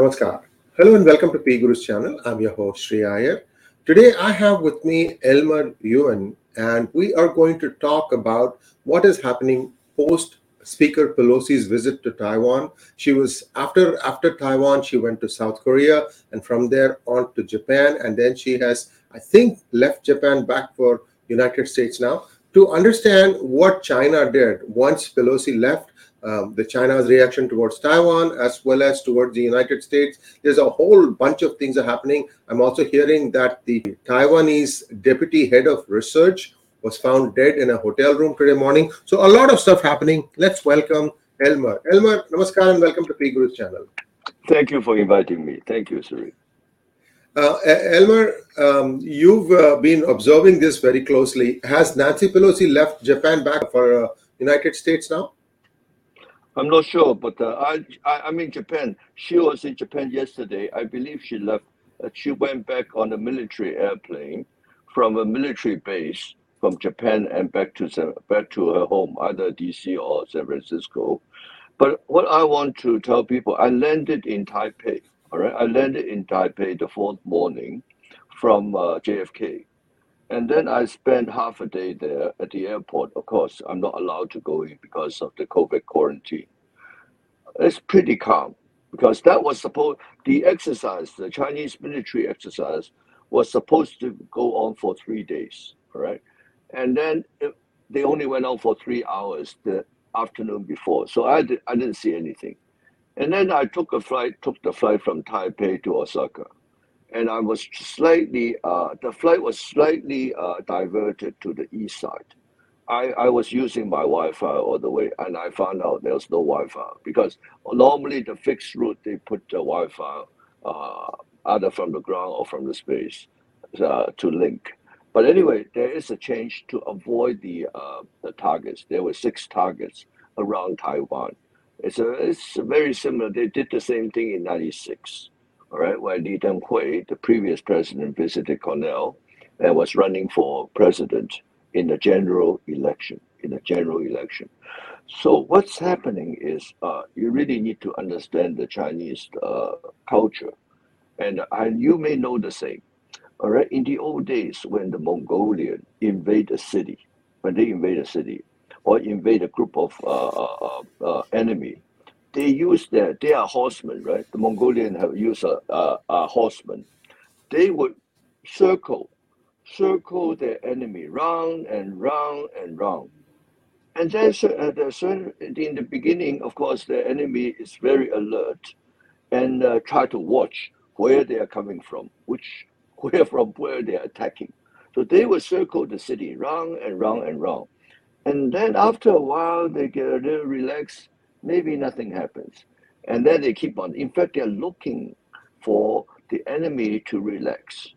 Namaskar. Hello and welcome to P Guru's channel. I'm your host Sri Iyer. Today I have with me Elmer Yuen and we are going to talk about what is happening post Speaker Pelosi's visit to Taiwan. She was after after Taiwan she went to South Korea and from there on to Japan and then she has I think left Japan back for United States now to understand what China did once Pelosi left um, the China's reaction towards Taiwan as well as towards the United States. There's a whole bunch of things are happening. I'm also hearing that the Taiwanese deputy head of research was found dead in a hotel room today morning. So a lot of stuff happening. Let's welcome Elmer. Elmer, namaskar and welcome to P Guru's channel. Thank you for inviting me. Thank you, Sri. Uh, Elmer, um, you've uh, been observing this very closely. Has Nancy Pelosi left Japan back for uh, United States now? I'm not sure, but uh, I, I I'm in Japan. She was in Japan yesterday. I believe she left. Uh, she went back on a military airplane from a military base from Japan and back to back to her home, either DC or San Francisco. But what I want to tell people, I landed in Taipei. All right, I landed in Taipei the fourth morning from uh, JFK. And then I spent half a day there at the airport. Of course, I'm not allowed to go in because of the COVID quarantine. It's pretty calm because that was supposed the exercise, the Chinese military exercise, was supposed to go on for three days. Right, and then it, they only went on for three hours the afternoon before, so I did, I didn't see anything. And then I took a flight, took the flight from Taipei to Osaka and I was slightly, uh, the flight was slightly uh, diverted to the east side. I, I was using my Wi-Fi all the way, and I found out there's no Wi-Fi because normally the fixed route they put the Wi-Fi uh, either from the ground or from the space uh, to link. But anyway, there is a change to avoid the uh, the targets. There were six targets around Taiwan. It's a, it's very similar. They did the same thing in '96 all right, where Lee Teng-hui, the previous president, visited Cornell and was running for president in the general election. In the general election. So what's happening is uh, you really need to understand the Chinese uh, culture, and you may know the same. All right, in the old days when the Mongolian invade a city, when they invade a city or invade a group of uh, uh, uh enemy, they use their they are horsemen, right? The Mongolian have used a, a, a horseman. They would circle, circle their enemy round and round and round. And then uh, the in the beginning, of course, the enemy is very alert and uh, try to watch where they are coming from, which where from where they are attacking. So they will circle the city round and round and round. And then after a while, they get a little relaxed maybe nothing happens. And then they keep on. In fact, they're looking for the enemy to relax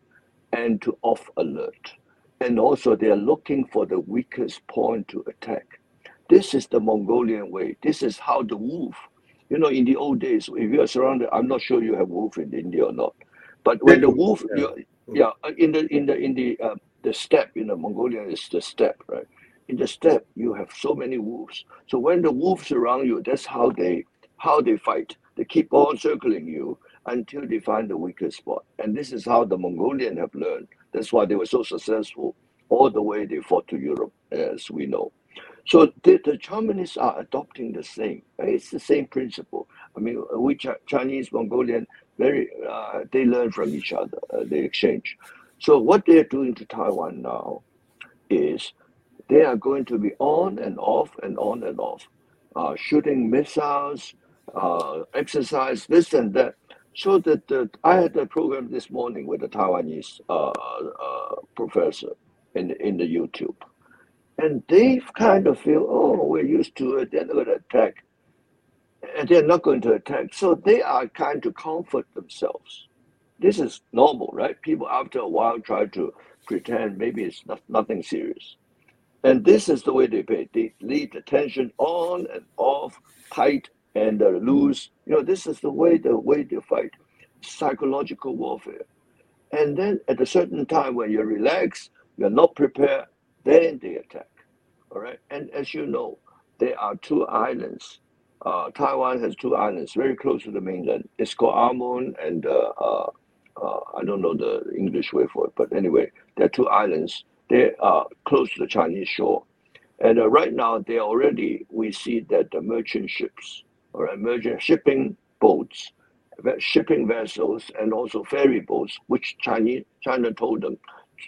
and to off alert. And also, they are looking for the weakest point to attack. This is the Mongolian way. This is how the wolf, you know, in the old days, if you are surrounded, I'm not sure you have wolf in India or not, but when the wolf, yeah, yeah in the in the in the uh, the steppe, you know, Mongolian is the steppe, right? in the steppe you have so many wolves so when the wolves around you that's how they how they fight they keep on circling you until they find the weakest spot and this is how the mongolian have learned that's why they were so successful all the way they fought to europe as we know so the, the Chinese are adopting the same. It's the same principle. I mean, we Ch- Chinese, Mongolian, very uh, they learn from each other. Uh, they exchange. So what they're doing to Taiwan now is they are going to be on and off and on and off, uh, shooting missiles, uh, exercise this and that. So that uh, I had a program this morning with a Taiwanese uh, uh, professor in in the YouTube, and they kind of feel, oh, we're used to it. They're not going to attack, and they're not going to attack. So they are kind to comfort themselves. This is normal, right? People after a while try to pretend maybe it's not, nothing serious. And this is the way they pay. They leave the tension on and off, tight and uh, loose. You know, this is the way the way they fight, psychological warfare. And then at a certain time when you're relaxed, you're not prepared, then they attack. All right. And as you know, there are two islands uh, Taiwan has two islands very close to the mainland. It's called Amon and uh, uh, uh, I don't know the English way for it, but anyway, there are two islands. They are close to the Chinese shore, and uh, right now they already we see that the merchant ships or merchant shipping boats, shipping vessels, and also ferry boats, which Chinese China told them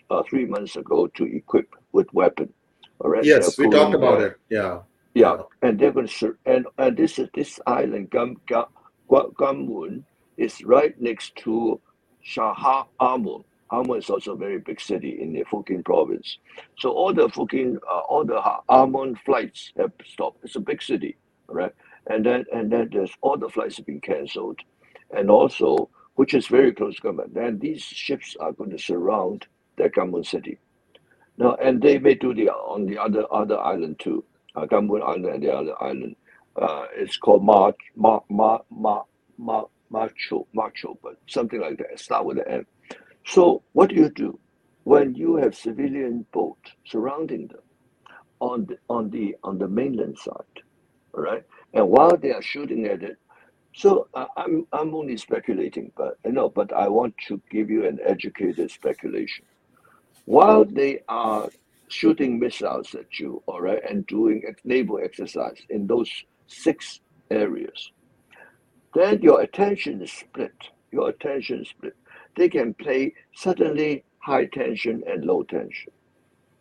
uh, three months ago to equip with weapons. All right. Yes, we talked about it. Yeah. Yeah, and they're going to and and this is this island Gam Gam Gamun is right next to Shah Amun. Amun is also a very big city in the Fujian province. So all the Fujian, uh, all the Amun flights have stopped. It's a big city, right? And then and then there's all the flights have been cancelled, and also which is very close to Gamun. And these ships are going to surround the Gamun city. Now, and they may do the on the other other island too uh, Island and the other island. Uh, it's called Mar, Mar, Mar, Mar, Macho, Macho, but something like that. Start with an M. So what do you do when you have civilian boat surrounding them on the on the on the mainland side, all right? And while they are shooting at it, so uh, I'm I'm only speculating, but you know, but I want to give you an educated speculation. While they are shooting missiles at you, all right, and doing naval exercise in those six areas, then your attention is split. Your attention is split. They can play suddenly high tension and low tension,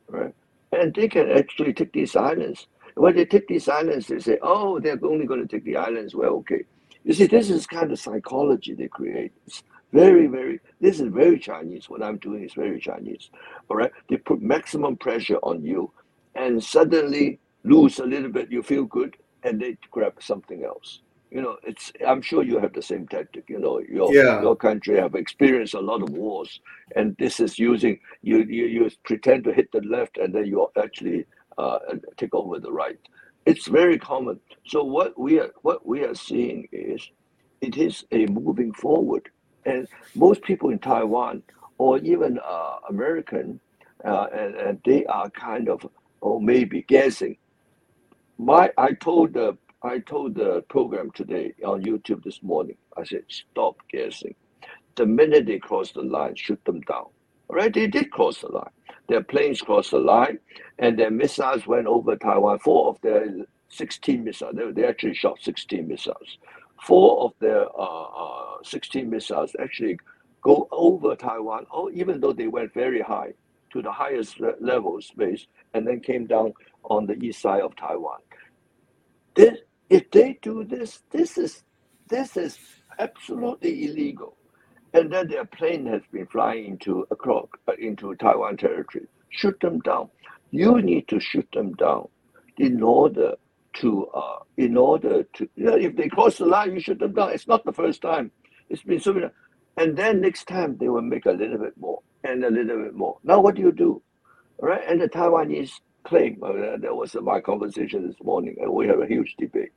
right? And they can actually take these islands. When they take these islands, they say, oh, they're only going to take the islands. Well, okay. You see, this is kind of psychology they create. It's very, very, this is very Chinese. What I'm doing is very Chinese. All right. They put maximum pressure on you and suddenly lose a little bit. You feel good and they grab something else. You know, it's, I'm sure you have the same tactic. You know, your, yeah. your country have experienced a lot of wars and this is using, you, you, you pretend to hit the left and then you are actually uh, take over the right. It's very common. So what we are, what we are seeing is it is a moving forward and most people in Taiwan or even uh, American, uh, and, and they are kind of or maybe guessing. My I told the I told the program today on YouTube this morning. I said stop guessing. The minute they cross the line, shoot them down. All right, they did cross the line. Their planes crossed the line, and their missiles went over Taiwan. Four of their 16 missiles, they, they actually shot 16 missiles four of their uh, uh, 16 missiles actually go over Taiwan, or even though they went very high to the highest level space and then came down on the east side of Taiwan. This, if they do this, this is this is absolutely illegal. And then their plane has been flying into across uh, into Taiwan territory. Shoot them down. You need to shoot them down in order to uh, in order to you know, if they cross the line, you shoot them down. It's not the first time. It's been so many, and then next time they will make a little bit more and a little bit more. Now what do you do? Right, and the Taiwanese claim uh, there was my conversation this morning, and we have a huge debate.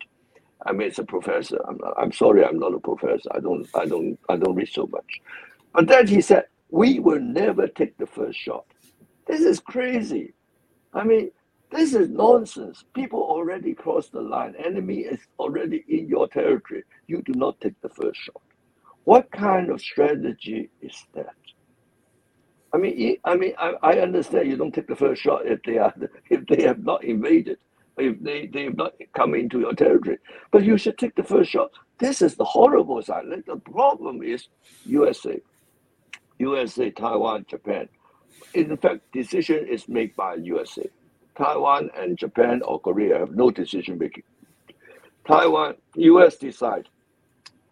I mean, it's a professor. I'm not, I'm sorry, I'm not a professor. I don't I don't I don't read so much. But then he said, we will never take the first shot. This is crazy. I mean, this is nonsense. People already crossed the line. Enemy is already in your territory. You do not take the first shot. What kind of strategy is that? I mean, I mean, I, I understand you don't take the first shot if they are if they have not invaded, if they, they have not come into your territory. But you should take the first shot. This is the horrible side. The problem is USA, USA, Taiwan, Japan. In fact, decision is made by USA. Taiwan and Japan or Korea have no decision making. Taiwan, U.S. decide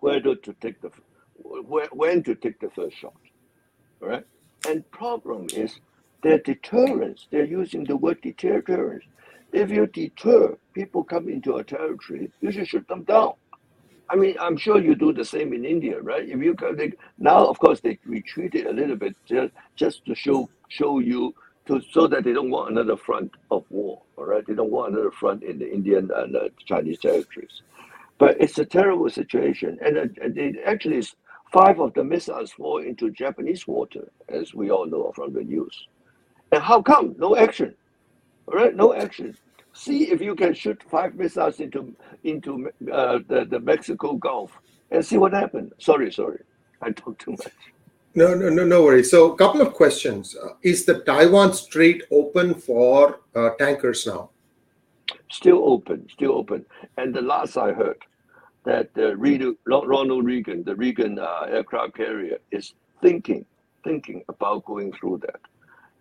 where to take the when to take the first shot, right? And problem is their deterrence. They're using the word deterrence. If you deter people come into a territory, you should shoot them down. I mean, I'm sure you do the same in India, right? If you they, now, of course, they retreated a little bit just, just to show show you to so that they don't want another front of war. All right, they don't want another front in the Indian and uh, Chinese territories. But it's a terrible situation, and uh, it actually is five of the missiles fall into Japanese water, as we all know from the news. And how come no action? All right, no action. See if you can shoot five missiles into into uh, the the Mexico Gulf and see what happened. Sorry, sorry, I talk too much. No, no, no, no worries. So, a couple of questions. Uh, is the Taiwan Strait open for uh, tankers now? Still open, still open. And the last I heard, that uh, Ronald Reagan, the Reagan uh, aircraft carrier, is thinking, thinking about going through that.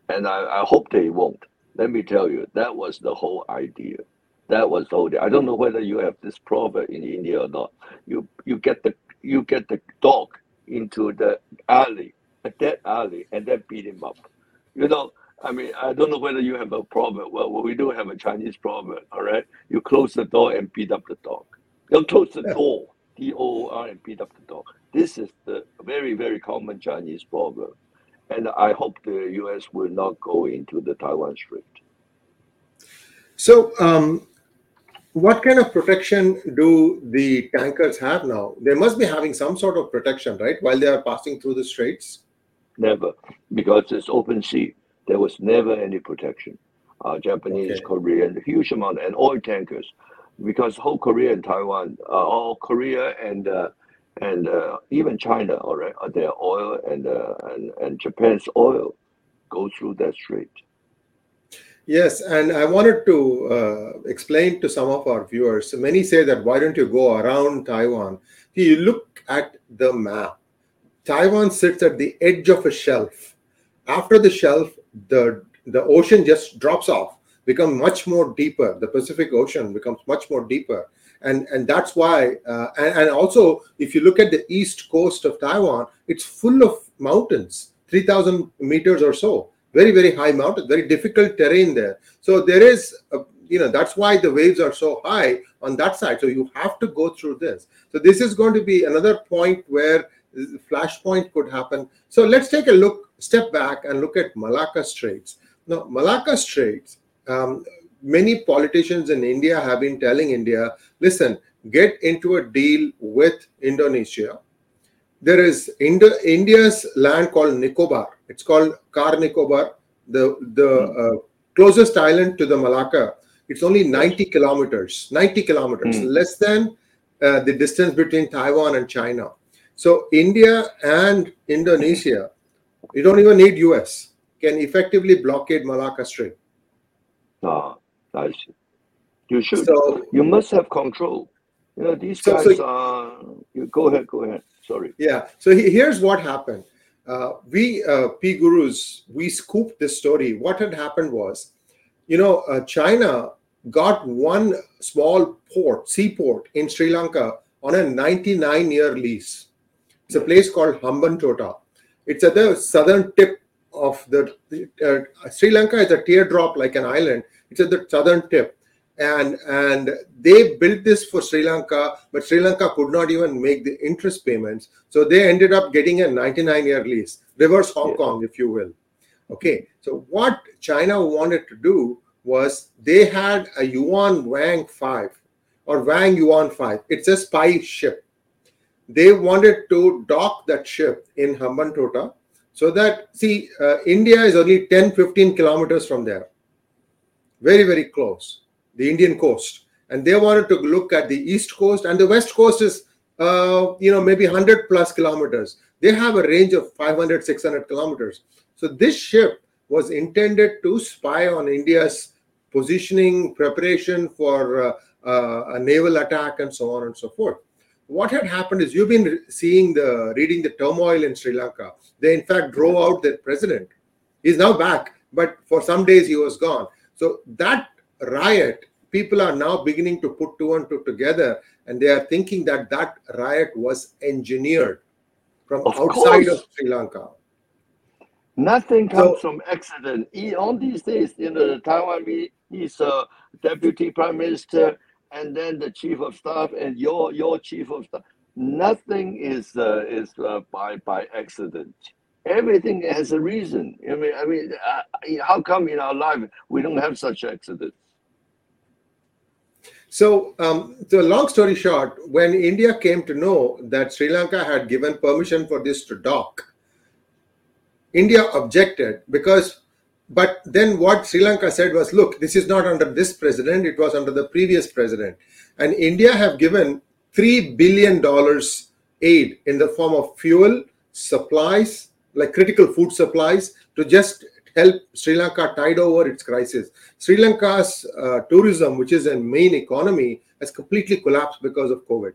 And I, I hope they won't. Let me tell you, that was the whole idea. That was the whole. Idea. I don't know whether you have this proverb in India or not. You you get the you get the dog into the alley, a dead alley, and then beat him up. You know, I mean, I don't know whether you have a problem. Well, we do have a Chinese proverb. all right? You close the door and beat up the dog. You close the door, D O R, and beat up the dog. This is the very, very common Chinese problem. And I hope the US will not go into the Taiwan Strait. So, um, what kind of protection do the tankers have now? They must be having some sort of protection, right, while they are passing through the straits? Never, because it's open sea. There was never any protection. Uh, Japanese, okay. Korean, huge amount, and oil tankers, because whole Korea and Taiwan, uh, all Korea and uh, and uh, even China, all right, uh, their oil and uh, and and Japan's oil go through that strait. Yes, and I wanted to uh, explain to some of our viewers. Many say that why don't you go around Taiwan? If You look at the map. Taiwan sits at the edge of a shelf. After the shelf, the the ocean just drops off, become much more deeper. The Pacific Ocean becomes much more deeper, and and that's why. Uh, and, and also, if you look at the east coast of Taiwan, it's full of mountains, three thousand meters or so. Very very high mountain very difficult terrain there. So there is a, you know that's why the waves are so high on that side. So you have to go through this. So this is going to be another point where flashpoint could happen. So let's take a look step back and look at malacca straits. Now malacca straits um, many politicians in india have been telling india listen get into a deal with indonesia there is Indo- India's land called Nicobar. It's called Car Nicobar, the the uh, closest island to the Malacca. It's only 90 kilometers, 90 kilometers, mm. less than uh, the distance between Taiwan and China. So India and Indonesia, you don't even need US, can effectively blockade Malacca Strait. Ah, I see. You should. So, you must have control. You know, these guys so, so, are. You, go ahead, go ahead. Sorry. Yeah. So here's what happened. Uh, we uh, P Gurus we scooped this story. What had happened was, you know, uh, China got one small port, seaport in Sri Lanka on a 99 year lease. It's a place called Hambantota. It's at the southern tip of the uh, Sri Lanka is a teardrop like an island. It's at the southern tip and and they built this for Sri Lanka, but Sri Lanka could not even make the interest payments, so they ended up getting a 99 year lease, reverse Hong yeah. Kong, if you will. Okay, so what China wanted to do was they had a Yuan Wang 5 or Wang Yuan 5. It's a spy ship. They wanted to dock that ship in Hambantota so that, see, uh, India is only 10 15 kilometers from there. Very, very close the Indian coast, and they wanted to look at the east coast and the west coast is, uh, you know, maybe 100 plus kilometers. They have a range of 500, 600 kilometers. So this ship was intended to spy on India's positioning, preparation for uh, uh, a naval attack, and so on and so forth. What had happened is you've been seeing the reading the turmoil in Sri Lanka. They in fact drove out their president. He's now back, but for some days he was gone. So that riot, people are now beginning to put two and two together, and they are thinking that that riot was engineered from of outside course. of Sri Lanka. Nothing comes so, from accident. On these days, you know, the Taiwan he's a uh, deputy prime minister, and then the chief of staff, and your your chief of staff. Nothing is uh, is uh, by by accident. Everything has a reason. I mean, I mean, uh, how come in our life we don't have such accidents? So, um, so long story short, when India came to know that Sri Lanka had given permission for this to dock, India objected because But then what Sri Lanka said was, look, this is not under this president, it was under the previous president. And India have given $3 billion aid in the form of fuel, supplies, like critical food supplies, to just help Sri Lanka tide over its crisis. Sri Lanka's uh, tourism, which is a main economy, has completely collapsed because of COVID.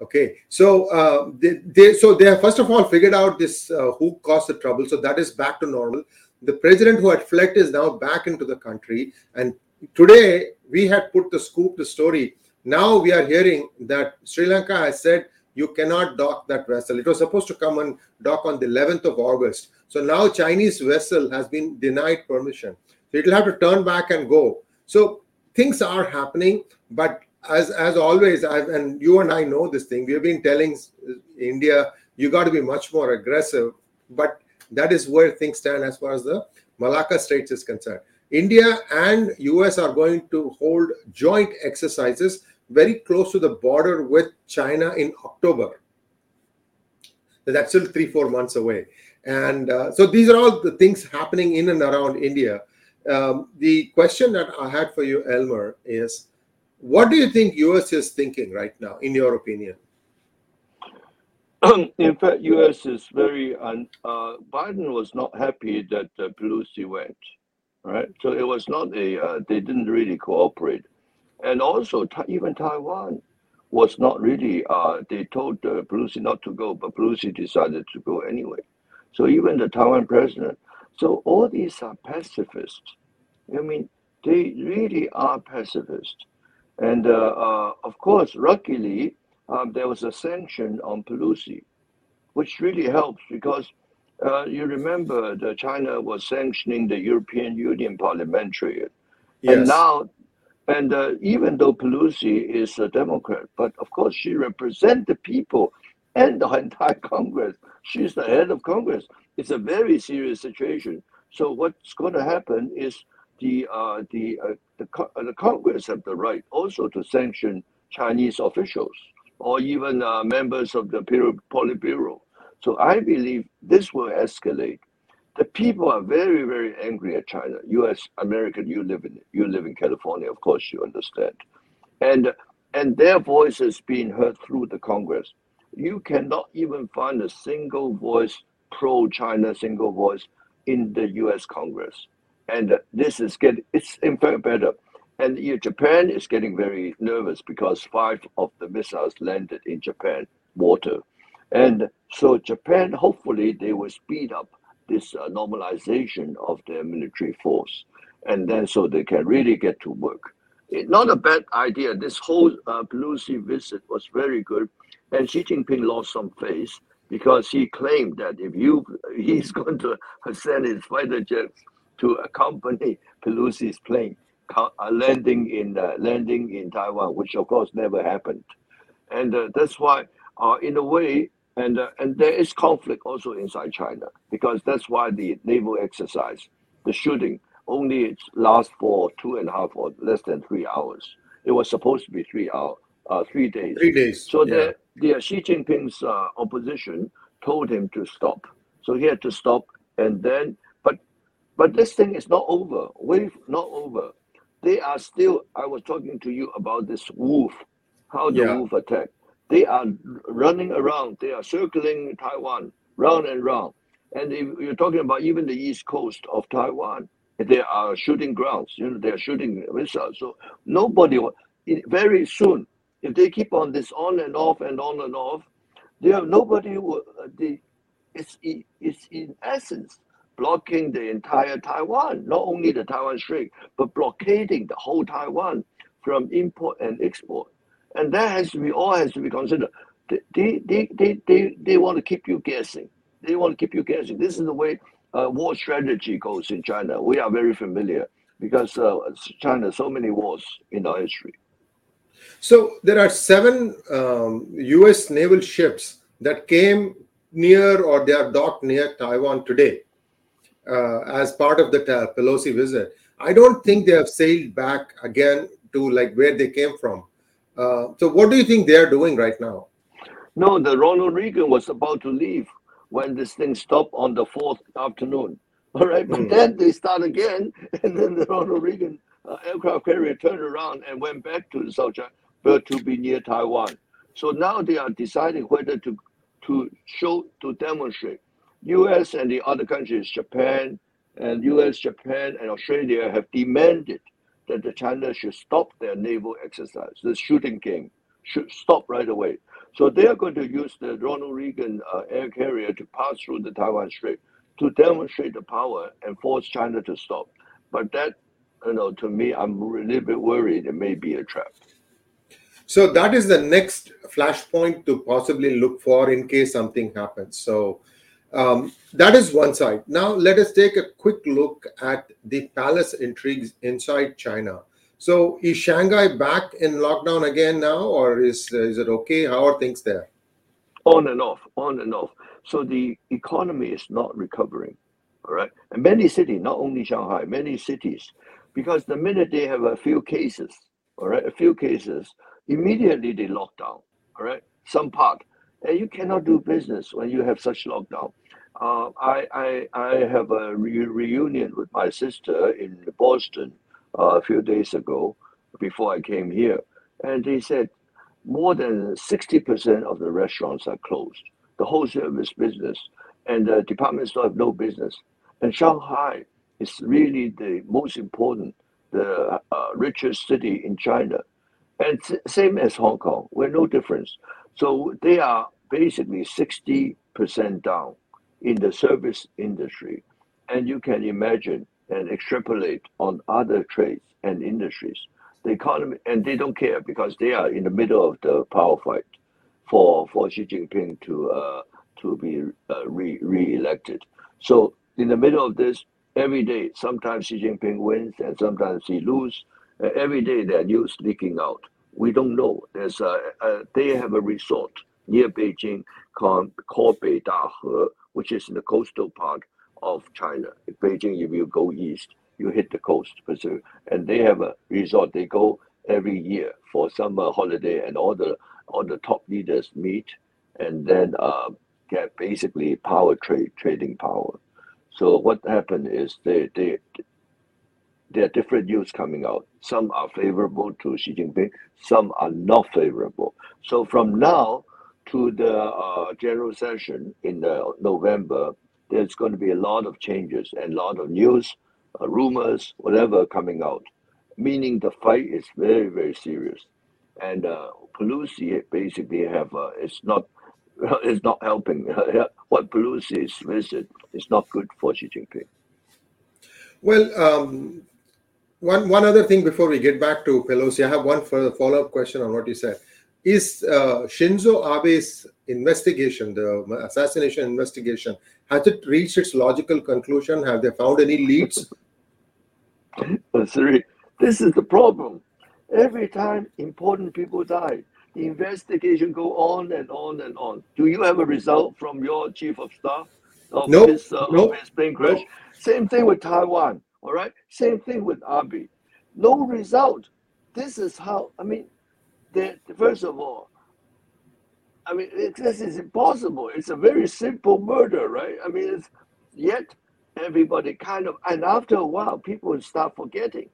Okay, so uh, they, they so they have first of all figured out this uh, who caused the trouble. So that is back to normal. The president who had fled is now back into the country, and today we had put the scoop, the story. Now we are hearing that Sri Lanka has said you cannot dock that vessel. It was supposed to come and dock on the 11th of August. So now Chinese vessel has been denied permission. So it'll have to turn back and go. So things are happening, but as as always, I've, and you and I know this thing. We have been telling India, you got to be much more aggressive. But that is where things stand as far as the Malacca Straits is concerned. India and US are going to hold joint exercises very close to the border with China in October. That's still three, four months away. And uh, so these are all the things happening in and around India. Um, the question that I had for you, Elmer, is what do you think US is thinking right now, in your opinion? in fact, US is very, un, uh, Biden was not happy that uh, Pelosi went, right? So it was not a, uh, they didn't really cooperate. And also, even Taiwan was not really, uh, they told uh, Pelosi not to go, but Pelosi decided to go anyway. So even the Taiwan president. So all these are pacifists. I mean, they really are pacifists. And uh, uh, of course, luckily, um, there was a sanction on Pelosi, which really helps because uh, you remember that China was sanctioning the European Union parliamentarian. Yes. And now, and uh, even though Pelosi is a Democrat, but of course she represents the people and the entire Congress. She's the head of Congress. It's a very serious situation. So what's going to happen is the uh, the uh, the, the Congress have the right also to sanction Chinese officials or even uh, members of the Politburo. So I believe this will escalate. The people are very, very angry at China. U.S. American, you live in you live in California, of course you understand, and and their voices being heard through the Congress. You cannot even find a single voice pro-China, single voice in the U.S. Congress and this is getting it's in fact better. And Japan is getting very nervous because five of the missiles landed in Japan water, and so Japan hopefully they will speed up this uh, normalization of their military force, and then so they can really get to work. It, not a bad idea. This whole uh, Pelosi visit was very good, and Xi Jinping lost some face because he claimed that if you he's going to send his fighter jets to accompany Pelosi's plane landing in uh, landing in Taiwan, which of course never happened, and uh, that's why, uh, in a way, and uh, and there is conflict also inside China because that's why the naval exercise, the shooting, only lasts for two and a half or less than three hours. It was supposed to be three hour, uh, three days. Three days. So yeah. the, the Xi Jinping's opposition told him to stop. So he had to stop, and then but this thing is not over. Wave not over. They are still. I was talking to you about this wolf, how the yeah. wolf attack. They are running around. They are circling Taiwan round and round. And if you're talking about even the east coast of Taiwan, there are shooting grounds. You know, they are shooting missiles. So nobody. Very soon, if they keep on this on and off and on and off, they have nobody. Will, uh, they, it's it's in essence blocking the entire Taiwan, not only the Taiwan Strait, but blockading the whole Taiwan from import and export. And that has to be all has to be considered. They, they, they, they, they want to keep you guessing. They want to keep you guessing. This is the way uh, war strategy goes in China. We are very familiar because uh, China so many wars in our history. So there are seven um, U.S. naval ships that came near or they are docked near Taiwan today uh, as part of the Pelosi visit. I don't think they have sailed back again to like where they came from. Uh, so, what do you think they are doing right now? No, the Ronald Reagan was about to leave when this thing stopped on the fourth afternoon. All right, but Mm. then they start again, and then the Ronald Reagan uh, aircraft carrier turned around and went back to the South China, but to be near Taiwan. So now they are deciding whether to to show to demonstrate. U.S. and the other countries, Japan and U.S., Japan and Australia have demanded that the China should stop their naval exercise, the shooting game should stop right away. So they are going to use the Ronald Reagan uh, air carrier to pass through the Taiwan Strait to demonstrate the power and force China to stop. But that, you know, to me, I'm a little bit worried it may be a trap. So that is the next flashpoint to possibly look for in case something happens. So um, that is one side. Now let us take a quick look at the palace intrigues inside China. So is Shanghai back in lockdown again now, or is is it okay? How are things there? On and off, on and off. So the economy is not recovering. All right. And many cities, not only Shanghai, many cities, because the minute they have a few cases, all right, a few cases, immediately they lock down. All right. Some part. And you cannot do business when you have such lockdown. Uh, I, I, I have a re- reunion with my sister in Boston uh, a few days ago before I came here. And they said more than 60% of the restaurants are closed, the whole service business, and the department store have no business. And Shanghai is really the most important, the uh, richest city in China. And same as Hong Kong, we're no difference. So they are basically 60% down in the service industry. And you can imagine and extrapolate on other trades and industries. The economy, and they don't care because they are in the middle of the power fight for, for Xi Jinping to, uh, to be uh, re, re-elected. So in the middle of this, every day, sometimes Xi Jinping wins and sometimes he loses. Uh, every day there are news leaking out. We don't know. There's a, a, they have a resort near Beijing called, called Beidaihe, which is in the coastal part of China. In Beijing, if you go east, you hit the coast, and they have a resort. They go every year for summer holiday, and all the all the top leaders meet, and then uh, get basically power trade, trading power. So what happened is they they there are different news coming out. Some are favorable to Xi Jinping, some are not favorable. So from now to the uh, general session in uh, November, there's going to be a lot of changes and a lot of news, uh, rumors, whatever coming out. Meaning the fight is very very serious, and uh, Pelosi basically have uh, it's not it's not helping. what Pelosi's visit is not good for Xi Jinping. Well, um, one one other thing before we get back to Pelosi, I have one further follow up question on what you said. Is uh, Shinzo Abe's investigation, the assassination investigation, has it reached its logical conclusion? Have they found any leads? This is the problem. Every time important people die, the investigation go on and on and on. Do you have a result from your chief of staff of Nope, his uh, nope, of his plane crash? nope. Same thing with Taiwan. All right. Same thing with Abe. No result. This is how. I mean, that first of all, I mean, it, this is impossible. It's a very simple murder, right? I mean, it's, yet everybody kind of, and after a while, people start forgetting,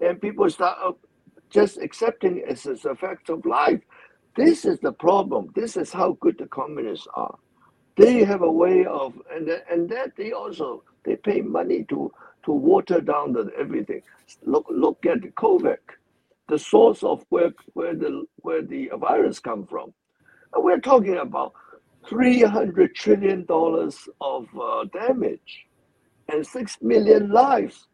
and people start uh, just accepting it as a fact of life. This is the problem. This is how good the communists are. They have a way of, and and that they also they pay money to to water down the everything. Look look at the COVID, the source of where where the where the virus come from. And we're talking about three hundred trillion dollars of uh, damage and six million lives.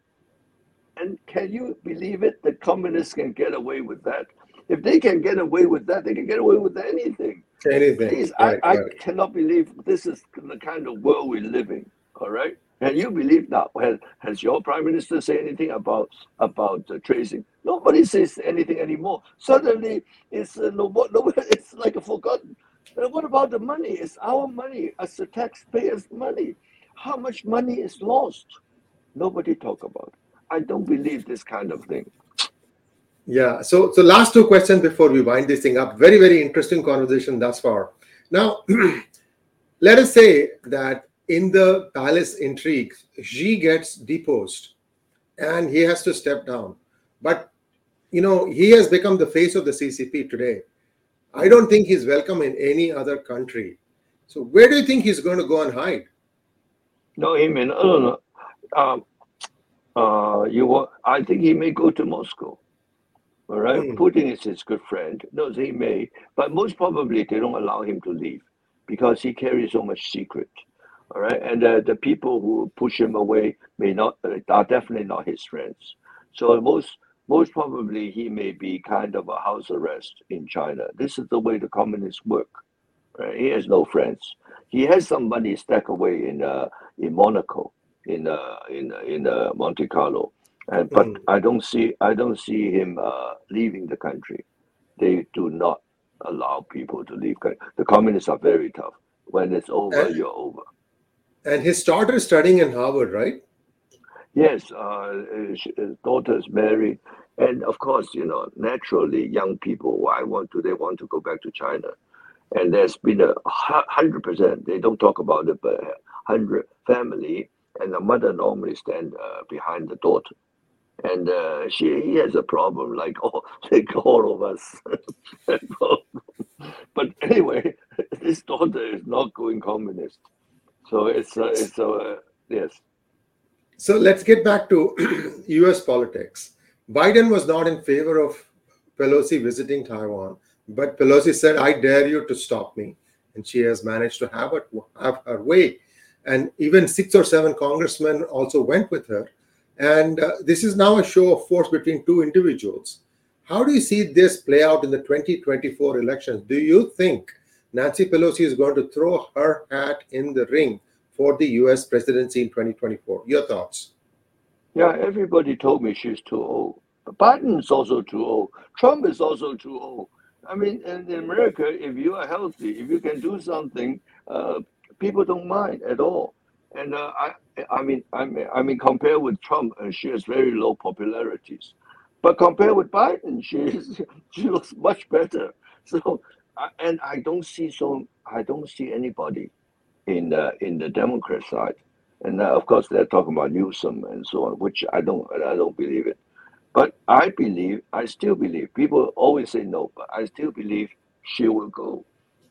And can you believe it? The communists can get away with that. If they can get away with that, they can get away with anything. Anything? Please, Right, I, I cannot believe this is the kind of world we live in. All right, and you believe that? Has, has your prime minister say anything about about uh, tracing? Nobody says anything anymore. Suddenly, it's uh, no, no, it's like a forgotten. And what about the money? It's our money as the taxpayers' money. How much money is lost? Nobody talk about. It. I don't believe this kind of thing. Yeah. So, so last two questions before we wind this thing up. Very, very interesting conversation thus far. Now, let us say that in the palace intrigue, Xi gets deposed and he has to step down. But you know, he has become the face of the CCP today. I don't think he's welcome in any other country. So where do you think he's going to go and hide? No, he may not. No, no. Um, uh, you I think he may go to Moscow. All right, Hmm. Putin is his good friend. No, he may, but most probably they don't allow him to leave because he carries so much secret. All right, and uh, the people who push him away may not uh, are definitely not his friends. So most most probably he may be kind of a house arrest in China. This is the way the communists work. Right? He has no friends. He has some money stacked away in uh, in Monaco, in uh, in uh, in uh, Monte Carlo, and but Mm. I don't see I don't see him uh, leaving the country. They do not allow people to leave. The communists are very tough. When it's over, And- you're over. And his daughter is studying in Harvard, right? Yes, uh, his daughter's married, and of course, you know, naturally, young people, why want to they want to go back to China? And there's been a hundred percent. They don't talk about it, but hundred family, and the mother normally stand uh, behind the daughter, and uh, she he has a problem like all like all of us. but anyway, his daughter is not going communist, so it's uh, it's uh, yes. So let's get back to US politics. Biden was not in favor of Pelosi visiting Taiwan, but Pelosi said, I dare you to stop me. And she has managed to have, it, have her way. And even six or seven congressmen also went with her. And uh, this is now a show of force between two individuals. How do you see this play out in the 2024 elections? Do you think Nancy Pelosi is going to throw her hat in the ring for the US presidency in 2024? Your thoughts? Yeah, everybody told me she's too old. But Biden is also too old. Trump is also too old. I mean, in, in America, if you are healthy, if you can do something, uh, people don't mind at all. And uh, I, I mean, I mean, I mean, compared with Trump, uh, she has very low popularities. But compared with Biden, she is, she looks much better. So, And I don't see so, I don't see anybody in the in the Democrat side. And uh, of course, they're talking about Newsom and so on, which I don't, I don't believe it. But I believe, I still believe. People always say no, but I still believe she will go.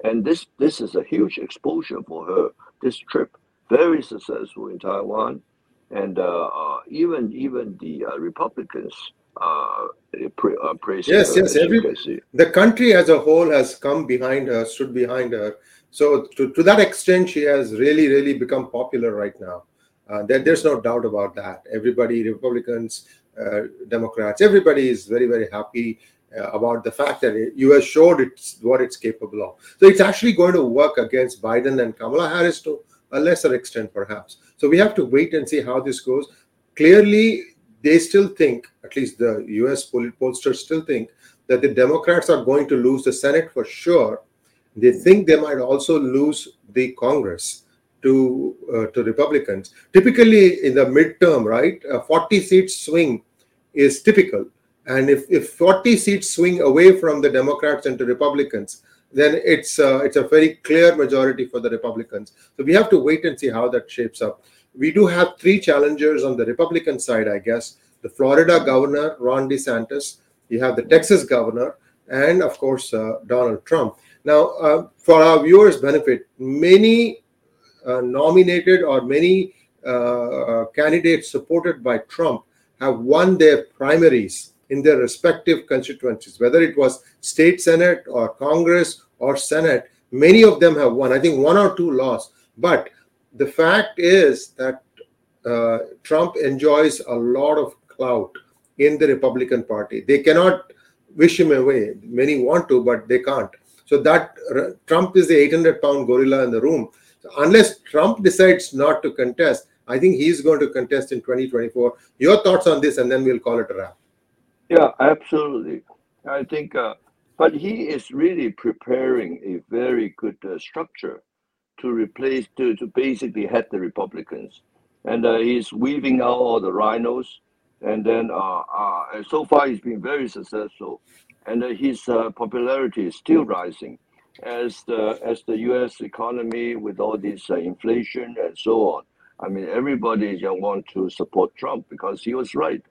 And this, this is a huge exposure for her. This trip, very successful in Taiwan, and uh, uh, even even the uh, Republicans uh, pra- uh, Yes, yes, every- the country as a whole has come behind her, stood behind her. So to, to that extent, she has really, really become popular right now. Uh, there, there's no doubt about that. Everybody, Republicans, uh, Democrats, everybody is very, very happy uh, about the fact that it, U.S. showed it's what it's capable of. So it's actually going to work against Biden and Kamala Harris to a lesser extent, perhaps. So we have to wait and see how this goes. Clearly, they still think, at least the U.S. pollsters still think, that the Democrats are going to lose the Senate for sure. They think they might also lose the Congress to uh, to Republicans. Typically, in the midterm, right, a 40 seat swing is typical, and if if 40 seats swing away from the Democrats and to Republicans, then it's uh, it's a very clear majority for the Republicans. So we have to wait and see how that shapes up. We do have three challengers on the Republican side, I guess. The Florida governor, Ron DeSantis, you have the Texas governor, and of course, uh, Donald Trump. Now, uh, for our viewers' benefit, many uh, nominated or many uh, candidates supported by Trump have won their primaries in their respective constituencies, whether it was state senate or Congress or Senate. Many of them have won. I think one or two lost. But the fact is that uh, Trump enjoys a lot of clout in the Republican Party. They cannot wish him away. Many want to, but they can't. So that uh, Trump is the 800 pound gorilla in the room. So unless Trump decides not to contest, I think he's going to contest in 2024. Your thoughts on this, and then we'll call it a wrap. Yeah, absolutely. I think, uh, but he is really preparing a very good uh, structure to replace, to, to basically head the Republicans. And uh, he's weaving out all the RINOs. And then, uh, uh, so far, he's been very successful. And uh, his uh, popularity is still rising. as the as the U.S. economy with all this uh, inflation and so on. I mean, everybody want to support Trump because he was right.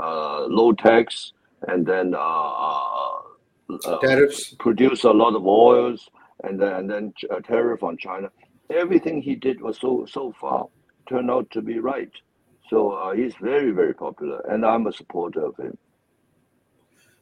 Uh, low tax and then uh, tariffs produce a lot of oils and then and then tariff on China. Everything he did was so so far turned out to be right. So uh, he's very very popular, and I'm a supporter of him.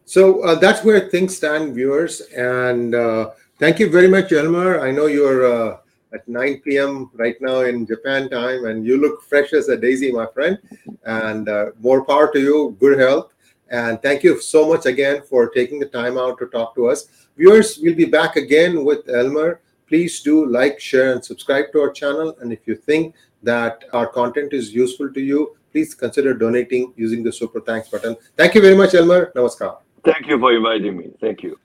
So uh, that's where things stand, viewers. And uh, thank you very much, Elmer. I know you're uh, at 9 p.m. right now in Japan time, and you look fresh as a daisy, my friend. And uh, more power to you. Good health. And thank you so much again for taking the time out to talk to us. Viewers, we'll be back again with Elmer. Please do like, share, and subscribe to our channel. And if you think that our content is useful to you, please consider donating using the super thanks button. Thank you very much, Elmer. Namaskar. Thank you for inviting me. Thank you.